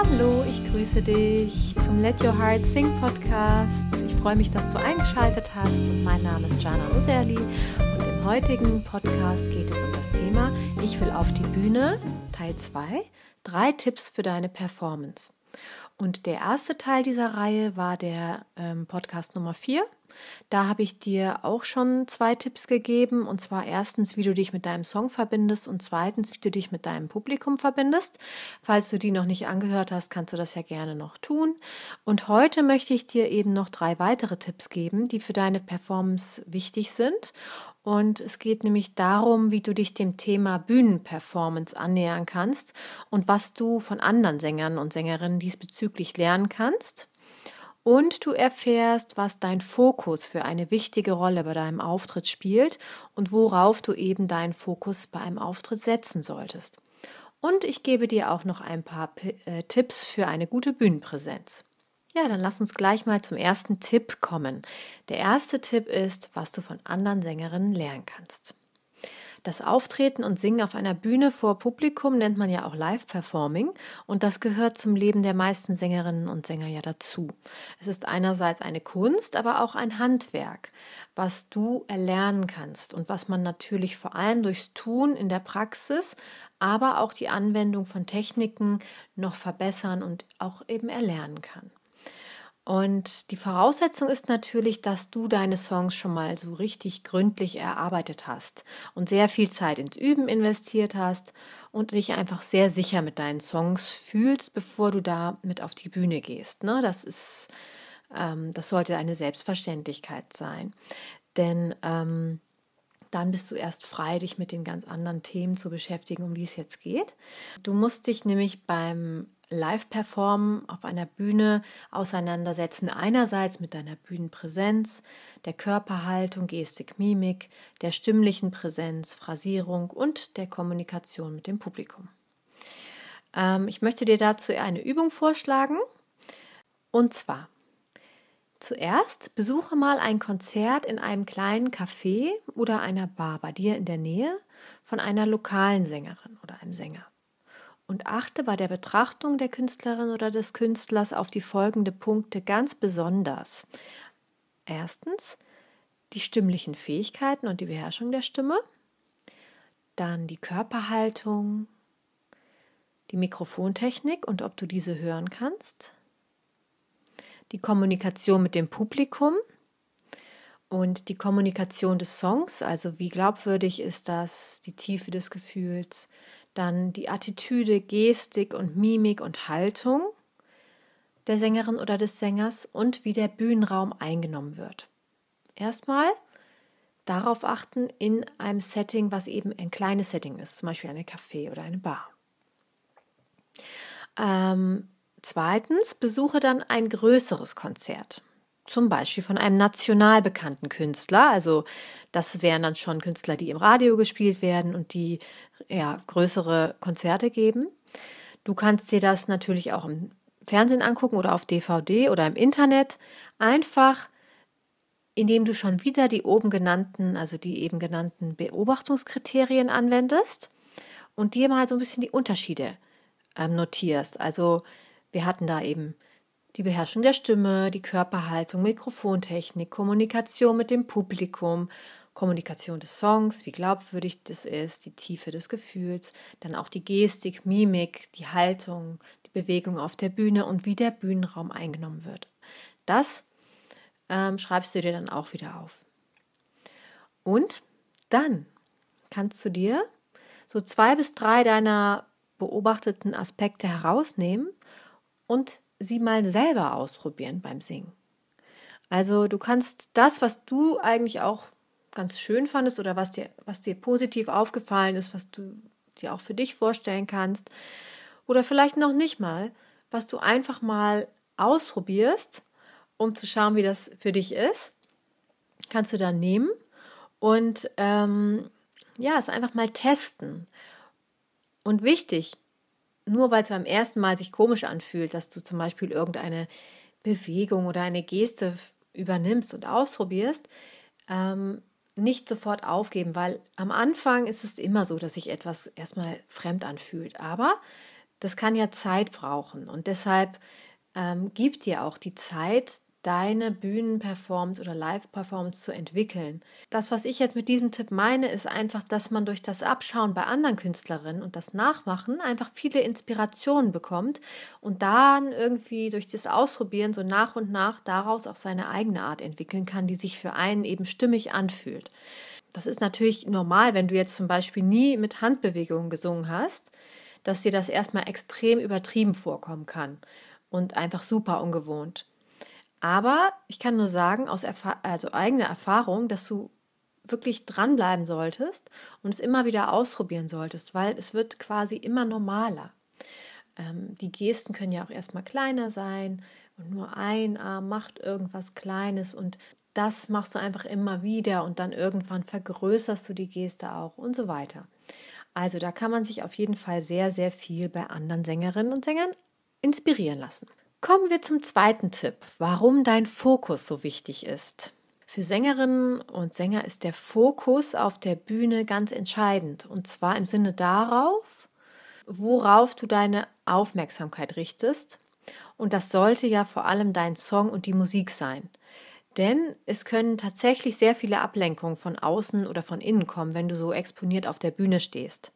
Hallo, ich grüße dich zum Let Your Heart Sing Podcast. Ich freue mich, dass du eingeschaltet hast mein Name ist Jana Luserli und im heutigen Podcast geht es um das Thema Ich will auf die Bühne, Teil 2, drei Tipps für deine Performance. Und der erste Teil dieser Reihe war der ähm, Podcast Nummer 4 da habe ich dir auch schon zwei Tipps gegeben. Und zwar erstens, wie du dich mit deinem Song verbindest und zweitens, wie du dich mit deinem Publikum verbindest. Falls du die noch nicht angehört hast, kannst du das ja gerne noch tun. Und heute möchte ich dir eben noch drei weitere Tipps geben, die für deine Performance wichtig sind. Und es geht nämlich darum, wie du dich dem Thema Bühnenperformance annähern kannst und was du von anderen Sängern und Sängerinnen diesbezüglich lernen kannst und du erfährst, was dein Fokus für eine wichtige Rolle bei deinem Auftritt spielt und worauf du eben deinen Fokus bei einem Auftritt setzen solltest. Und ich gebe dir auch noch ein paar äh, Tipps für eine gute Bühnenpräsenz. Ja, dann lass uns gleich mal zum ersten Tipp kommen. Der erste Tipp ist, was du von anderen Sängerinnen lernen kannst. Das Auftreten und Singen auf einer Bühne vor Publikum nennt man ja auch Live-Performing und das gehört zum Leben der meisten Sängerinnen und Sänger ja dazu. Es ist einerseits eine Kunst, aber auch ein Handwerk, was du erlernen kannst und was man natürlich vor allem durchs Tun in der Praxis, aber auch die Anwendung von Techniken noch verbessern und auch eben erlernen kann. Und die Voraussetzung ist natürlich, dass du deine Songs schon mal so richtig gründlich erarbeitet hast und sehr viel Zeit ins Üben investiert hast und dich einfach sehr sicher mit deinen Songs fühlst, bevor du da mit auf die Bühne gehst. Ne? Das ist, ähm, das sollte eine Selbstverständlichkeit sein. Denn ähm, dann bist du erst frei, dich mit den ganz anderen Themen zu beschäftigen, um die es jetzt geht. Du musst dich nämlich beim Live-Performen auf einer Bühne auseinandersetzen. Einerseits mit deiner Bühnenpräsenz, der Körperhaltung, Gestik, Mimik, der stimmlichen Präsenz, Phrasierung und der Kommunikation mit dem Publikum. Ähm, ich möchte dir dazu eine Übung vorschlagen. Und zwar, zuerst besuche mal ein Konzert in einem kleinen Café oder einer Bar bei dir in der Nähe von einer lokalen Sängerin oder einem Sänger und achte bei der Betrachtung der Künstlerin oder des Künstlers auf die folgenden Punkte ganz besonders. Erstens die stimmlichen Fähigkeiten und die Beherrschung der Stimme, dann die Körperhaltung, die Mikrofontechnik und ob du diese hören kannst, die Kommunikation mit dem Publikum. Und die Kommunikation des Songs, also wie glaubwürdig ist das, die Tiefe des Gefühls, dann die Attitüde, Gestik und Mimik und Haltung der Sängerin oder des Sängers und wie der Bühnenraum eingenommen wird. Erstmal darauf achten in einem Setting, was eben ein kleines Setting ist, zum Beispiel eine Café oder eine Bar. Ähm, zweitens, besuche dann ein größeres Konzert zum Beispiel von einem national bekannten Künstler. Also das wären dann schon Künstler, die im Radio gespielt werden und die ja, größere Konzerte geben. Du kannst dir das natürlich auch im Fernsehen angucken oder auf DVD oder im Internet. Einfach, indem du schon wieder die oben genannten, also die eben genannten Beobachtungskriterien anwendest und dir mal so ein bisschen die Unterschiede ähm, notierst. Also wir hatten da eben die Beherrschung der Stimme, die Körperhaltung, Mikrofontechnik, Kommunikation mit dem Publikum, Kommunikation des Songs, wie glaubwürdig das ist, die Tiefe des Gefühls, dann auch die Gestik, Mimik, die Haltung, die Bewegung auf der Bühne und wie der Bühnenraum eingenommen wird. Das ähm, schreibst du dir dann auch wieder auf. Und dann kannst du dir so zwei bis drei deiner beobachteten Aspekte herausnehmen und sie mal selber ausprobieren beim Singen. Also du kannst das, was du eigentlich auch ganz schön fandest oder was dir, was dir positiv aufgefallen ist, was du dir auch für dich vorstellen kannst, oder vielleicht noch nicht mal, was du einfach mal ausprobierst, um zu schauen, wie das für dich ist, kannst du dann nehmen und ähm, ja, es einfach mal testen. Und wichtig, nur weil es beim ersten Mal sich komisch anfühlt, dass du zum Beispiel irgendeine Bewegung oder eine Geste übernimmst und ausprobierst, ähm, nicht sofort aufgeben, weil am Anfang ist es immer so, dass sich etwas erstmal fremd anfühlt. Aber das kann ja Zeit brauchen. Und deshalb ähm, gib dir auch die Zeit, deine Bühnenperformance oder Live-Performance zu entwickeln. Das, was ich jetzt mit diesem Tipp meine, ist einfach, dass man durch das Abschauen bei anderen Künstlerinnen und das Nachmachen einfach viele Inspirationen bekommt und dann irgendwie durch das Ausprobieren so nach und nach daraus auch seine eigene Art entwickeln kann, die sich für einen eben stimmig anfühlt. Das ist natürlich normal, wenn du jetzt zum Beispiel nie mit Handbewegungen gesungen hast, dass dir das erstmal extrem übertrieben vorkommen kann und einfach super ungewohnt. Aber ich kann nur sagen, aus Erfa also eigener Erfahrung, dass du wirklich dranbleiben solltest und es immer wieder ausprobieren solltest, weil es wird quasi immer normaler. Ähm, die Gesten können ja auch erstmal kleiner sein und nur ein Arm macht irgendwas Kleines und das machst du einfach immer wieder und dann irgendwann vergrößerst du die Geste auch und so weiter. Also da kann man sich auf jeden Fall sehr, sehr viel bei anderen Sängerinnen und Sängern inspirieren lassen. Kommen wir zum zweiten Tipp, warum dein Fokus so wichtig ist. Für Sängerinnen und Sänger ist der Fokus auf der Bühne ganz entscheidend und zwar im Sinne darauf, worauf du deine Aufmerksamkeit richtest. Und das sollte ja vor allem dein Song und die Musik sein. Denn es können tatsächlich sehr viele Ablenkungen von außen oder von innen kommen, wenn du so exponiert auf der Bühne stehst.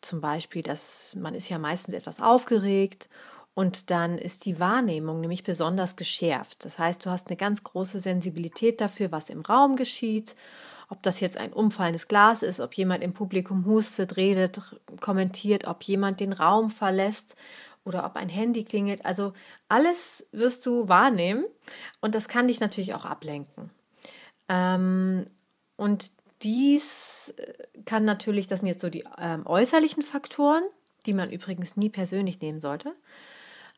Zum Beispiel, dass man ist ja meistens etwas aufgeregt und dann ist die Wahrnehmung nämlich besonders geschärft. Das heißt, du hast eine ganz große Sensibilität dafür, was im Raum geschieht. Ob das jetzt ein umfallendes Glas ist, ob jemand im Publikum hustet, redet, kommentiert, ob jemand den Raum verlässt oder ob ein Handy klingelt. Also alles wirst du wahrnehmen und das kann dich natürlich auch ablenken. Ähm, und dies äh, kann natürlich, das sind jetzt so die ähm, äußerlichen Faktoren, die man übrigens nie persönlich nehmen sollte.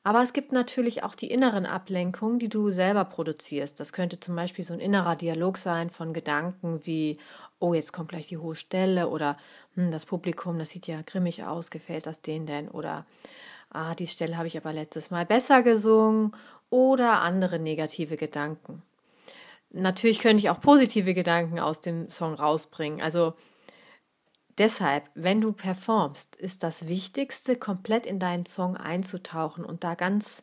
Aber es gibt natürlich auch die inneren Ablenkungen, die du selber produzierst. Das könnte zum Beispiel so ein innerer Dialog sein von Gedanken wie, oh, jetzt kommt gleich die hohe Stelle oder hm, das Publikum, das sieht ja grimmig aus, gefällt das denen denn? Oder ah, die Stelle habe ich aber letztes Mal besser gesungen oder andere negative Gedanken. Natürlich könnte ich auch positive Gedanken aus dem Song rausbringen. Also Deshalb, wenn du performst, ist das Wichtigste, komplett in deinen Song einzutauchen und da ganz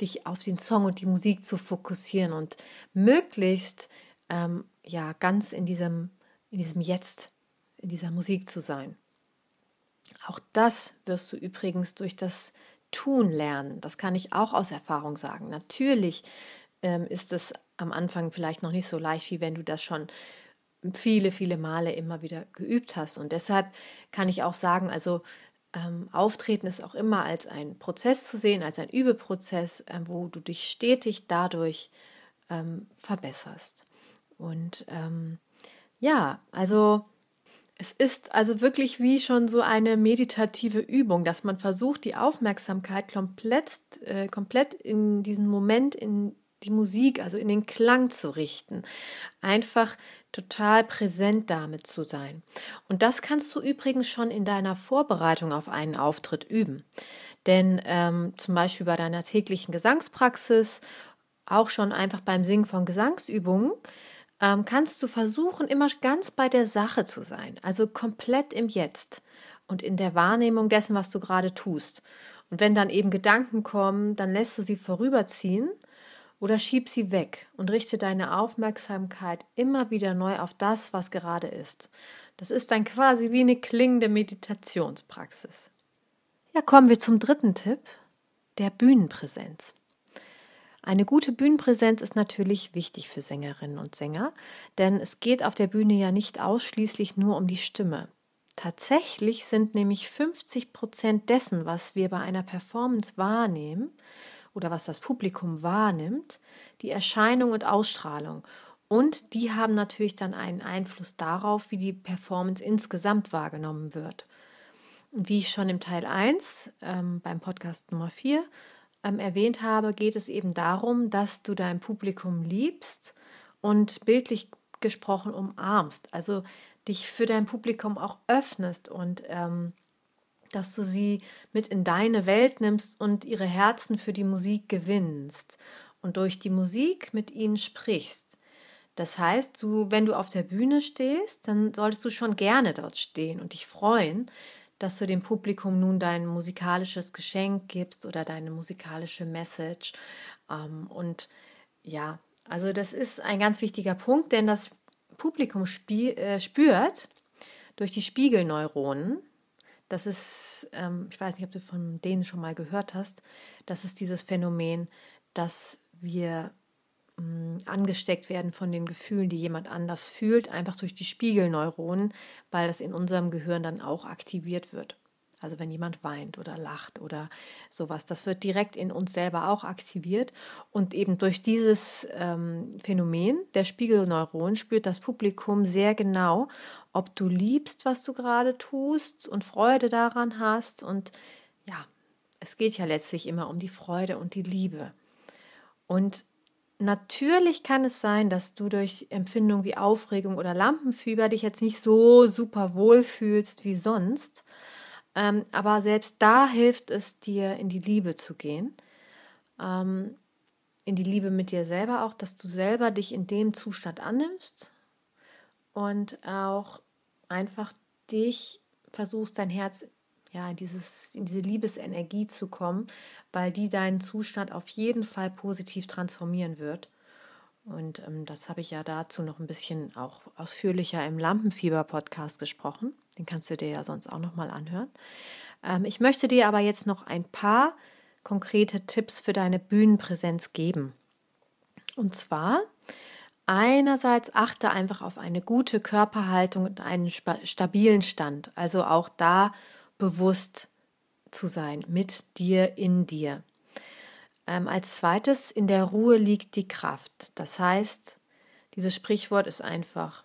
dich auf den Song und die Musik zu fokussieren und möglichst ähm, ja ganz in diesem, in diesem Jetzt, in dieser Musik zu sein. Auch das wirst du übrigens durch das Tun lernen. Das kann ich auch aus Erfahrung sagen. Natürlich ähm, ist es am Anfang vielleicht noch nicht so leicht, wie wenn du das schon viele, viele Male immer wieder geübt hast. Und deshalb kann ich auch sagen, also ähm, Auftreten ist auch immer als ein Prozess zu sehen, als ein Übeprozess, äh, wo du dich stetig dadurch ähm, verbesserst. Und ähm, ja, also es ist also wirklich wie schon so eine meditative Übung, dass man versucht, die Aufmerksamkeit komplett, äh, komplett in diesen Moment, in die Musik, also in den Klang zu richten. Einfach total präsent damit zu sein. Und das kannst du übrigens schon in deiner Vorbereitung auf einen Auftritt üben. Denn ähm, zum Beispiel bei deiner täglichen Gesangspraxis, auch schon einfach beim Singen von Gesangsübungen, ähm, kannst du versuchen, immer ganz bei der Sache zu sein, also komplett im Jetzt und in der Wahrnehmung dessen, was du gerade tust. Und wenn dann eben Gedanken kommen, dann lässt du sie vorüberziehen oder schieb sie weg und richte deine Aufmerksamkeit immer wieder neu auf das, was gerade ist. Das ist dann quasi wie eine klingende Meditationspraxis. Ja, kommen wir zum dritten Tipp, der Bühnenpräsenz. Eine gute Bühnenpräsenz ist natürlich wichtig für Sängerinnen und Sänger, denn es geht auf der Bühne ja nicht ausschließlich nur um die Stimme. Tatsächlich sind nämlich 50 Prozent dessen, was wir bei einer Performance wahrnehmen, oder was das Publikum wahrnimmt, die Erscheinung und Ausstrahlung. Und die haben natürlich dann einen Einfluss darauf, wie die Performance insgesamt wahrgenommen wird. Und wie ich schon im Teil 1 ähm, beim Podcast Nummer 4 ähm, erwähnt habe, geht es eben darum, dass du dein Publikum liebst und bildlich gesprochen umarmst. Also dich für dein Publikum auch öffnest und ähm, dass du sie mit in deine Welt nimmst und ihre Herzen für die Musik gewinnst und durch die Musik mit ihnen sprichst. Das heißt, du, wenn du auf der Bühne stehst, dann solltest du schon gerne dort stehen und dich freuen, dass du dem Publikum nun dein musikalisches Geschenk gibst oder deine musikalische Message. Ähm, und ja, also das ist ein ganz wichtiger Punkt, denn das Publikum äh, spürt durch die Spiegelneuronen, das ist, ähm, ich weiß nicht, ob du von denen schon mal gehört hast, das ist dieses Phänomen, dass wir mh, angesteckt werden von den Gefühlen, die jemand anders fühlt, einfach durch die Spiegelneuronen, weil das in unserem Gehirn dann auch aktiviert wird. Also wenn jemand weint oder lacht oder sowas, das wird direkt in uns selber auch aktiviert. Und eben durch dieses ähm, Phänomen der Spiegelneuronen spürt das Publikum sehr genau, ob du liebst, was du gerade tust und Freude daran hast. Und ja, es geht ja letztlich immer um die Freude und die Liebe. Und natürlich kann es sein, dass du durch Empfindungen wie Aufregung oder Lampenfieber dich jetzt nicht so super wohl fühlst wie sonst. Ähm, aber selbst da hilft es dir, in die Liebe zu gehen. Ähm, in die Liebe mit dir selber auch, dass du selber dich in dem Zustand annimmst und auch einfach dich versuchst, dein Herz ja, in, dieses, in diese Liebesenergie zu kommen, weil die deinen Zustand auf jeden Fall positiv transformieren wird. Und ähm, das habe ich ja dazu noch ein bisschen auch ausführlicher im Lampenfieber-Podcast gesprochen. Den kannst du dir ja sonst auch nochmal anhören. Ähm, ich möchte dir aber jetzt noch ein paar konkrete Tipps für deine Bühnenpräsenz geben. Und zwar einerseits achte einfach auf eine gute Körperhaltung und einen stabilen Stand. Also auch da bewusst zu sein, mit dir, in dir. Ähm, als zweites, in der Ruhe liegt die Kraft. Das heißt, dieses Sprichwort ist einfach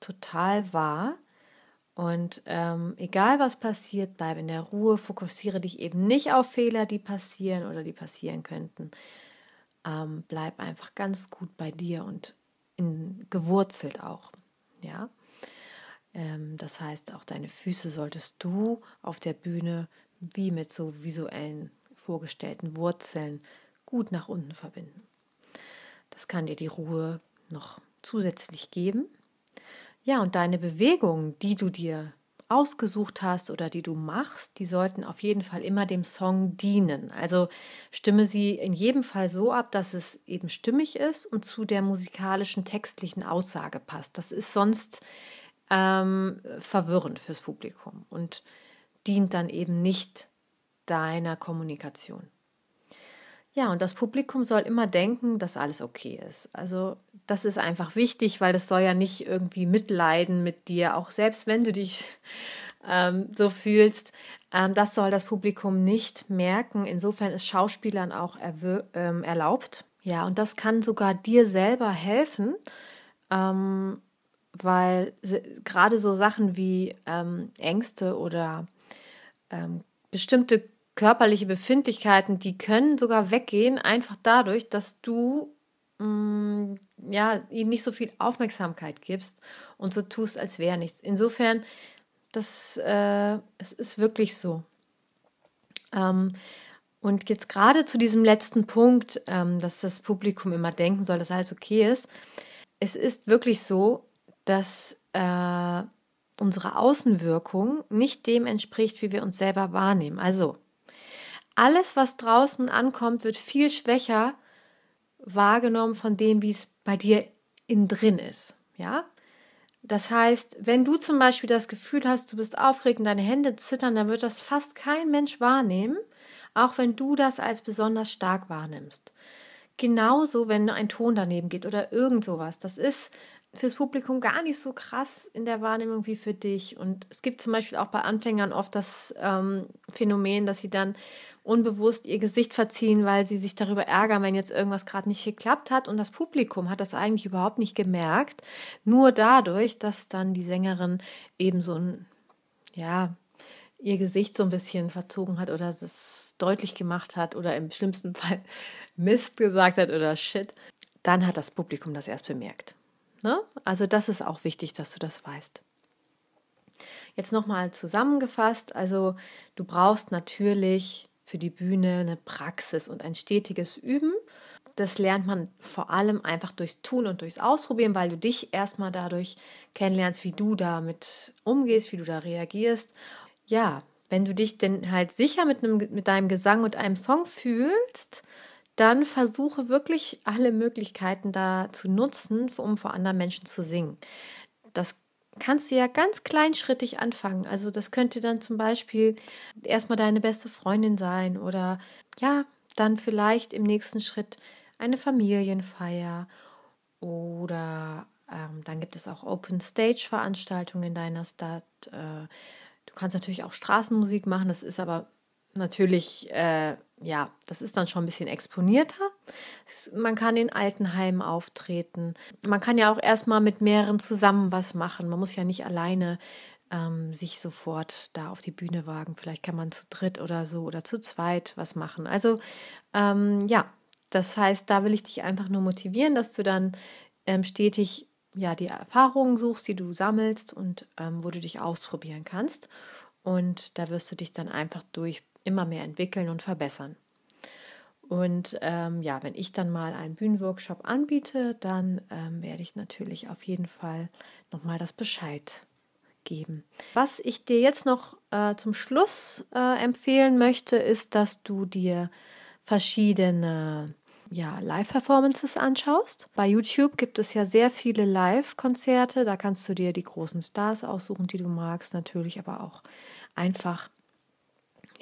total wahr. Und ähm, egal was passiert, bleib in der Ruhe, fokussiere dich eben nicht auf Fehler, die passieren oder die passieren könnten. Ähm, bleib einfach ganz gut bei dir und in, gewurzelt auch. Ja. Ähm, das heißt, auch deine Füße solltest du auf der Bühne wie mit so visuellen vorgestellten Wurzeln gut nach unten verbinden. Das kann dir die Ruhe noch zusätzlich geben. Ja, und deine Bewegungen, die du dir ausgesucht hast oder die du machst, die sollten auf jeden Fall immer dem Song dienen. Also stimme sie in jedem Fall so ab, dass es eben stimmig ist und zu der musikalischen textlichen Aussage passt. Das ist sonst ähm, verwirrend fürs Publikum und dient dann eben nicht deiner Kommunikation. Ja, und das Publikum soll immer denken, dass alles okay ist. Also das ist einfach wichtig, weil das soll ja nicht irgendwie mitleiden mit dir, auch selbst wenn du dich ähm, so fühlst. Ähm, das soll das Publikum nicht merken. Insofern ist Schauspielern auch ähm, erlaubt. Ja, und das kann sogar dir selber helfen, ähm, weil gerade so Sachen wie ähm, Ängste oder ähm, bestimmte körperliche Befindlichkeiten, die können sogar weggehen, einfach dadurch, dass du mh, mm, ja, ihnen nicht so viel Aufmerksamkeit gibst und so tust, als wäre nichts. Insofern, das äh, es ist wirklich so. Ähm, und jetzt gerade zu diesem letzten Punkt, ähm, dass das Publikum immer denken soll, dass alles okay ist. Es ist wirklich so, dass äh, unsere Außenwirkung nicht dem entspricht, wie wir uns selber wahrnehmen. Also alles, was draußen ankommt, wird viel schwächer wahrgenommen von dem, wie es bei dir innen drin ist. Ja? Das heißt, wenn du zum Beispiel das Gefühl hast, du bist aufregend, deine Hände zittern, dann wird das fast kein Mensch wahrnehmen, auch wenn du das als besonders stark wahrnimmst. Genauso, wenn ein Ton daneben geht oder irgend sowas. Das ist fürs Publikum gar nicht so krass in der Wahrnehmung wie für dich. Und es gibt zum Beispiel auch bei Anfängern oft das ähm, Phänomen, dass sie dann unbewusst ihr Gesicht verziehen, weil sie sich darüber ärgern, wenn jetzt irgendwas gerade nicht geklappt hat. Und das Publikum hat das eigentlich überhaupt nicht gemerkt. Nur dadurch, dass dann die Sängerin eben so ein, ja, ihr Gesicht so ein bisschen verzogen hat oder es deutlich gemacht hat oder im schlimmsten Fall Mist gesagt hat oder Shit, dann hat das Publikum das erst bemerkt. Ne? Also das ist auch wichtig, dass du das weißt. Jetzt nochmal zusammengefasst, also du brauchst natürlich für die Bühne eine Praxis und ein stetiges Üben. Das lernt man vor allem einfach durchs Tun und durchs Ausprobieren, weil du dich erstmal dadurch kennenlernst, wie du damit umgehst, wie du da reagierst. ja, wenn du dich denn halt sicher mit, einem, mit deinem Gesang und einem Song fühlst, dann versuche wirklich alle Möglichkeiten da zu nutzen, um vor anderen Menschen zu singen. Das kannst du ja ganz kleinschrittig anfangen. Also das könnte dann zum Beispiel erstmal deine beste Freundin sein oder ja, dann vielleicht im nächsten Schritt eine Familienfeier oder ähm, dann gibt es auch Open Stage Veranstaltungen in deiner Stadt. Äh, du kannst natürlich auch Straßenmusik machen, das ist aber natürlich, äh, ja, das ist dann schon ein bisschen exponierter. Man kann in Altenheimen auftreten. Man kann ja auch erstmal mit mehreren zusammen was machen. Man muss ja nicht alleine ähm, sich sofort da auf die Bühne wagen. Vielleicht kann man zu dritt oder so oder zu zweit was machen. Also ähm, ja, das heißt, da will ich dich einfach nur motivieren, dass du dann ähm, stetig ja die Erfahrungen suchst, die du sammelst und ähm, wo du dich ausprobieren kannst. Und da wirst du dich dann einfach durch immer mehr entwickeln und verbessern. Und ähm, ja, wenn ich dann mal einen Bühnenworkshop anbiete, dann ähm, werde ich natürlich auf jeden Fall nochmal das Bescheid geben. Was ich dir jetzt noch äh, zum Schluss äh, empfehlen möchte, ist, dass du dir verschiedene ja, Live-Performances anschaust. Bei YouTube gibt es ja sehr viele Live-Konzerte. Da kannst du dir die großen Stars aussuchen, die du magst, natürlich aber auch einfach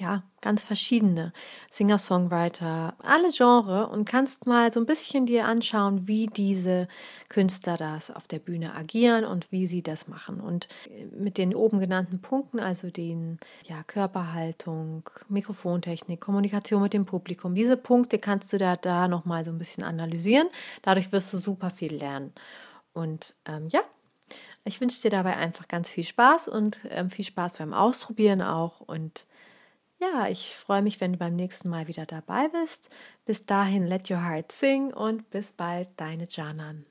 ja, ganz verschiedene Singer-Songwriter, alle Genre und kannst mal so ein bisschen dir anschauen, wie diese Künstler das auf der Bühne agieren und wie sie das machen. Und äh, mit den oben genannten Punkten, also den ja, Körperhaltung, Mikrofontechnik, Kommunikation mit dem Publikum, diese Punkte kannst du da, da nochmal so ein bisschen analysieren. Dadurch wirst du super viel lernen. Und ähm, ja, ich wünsche dir dabei einfach ganz viel Spaß und ähm, viel Spaß beim Ausprobieren auch und ja, ich freue mich, wenn du beim nächsten Mal wieder dabei bist. Bis dahin, let your heart sing und bis bald, deine Janan.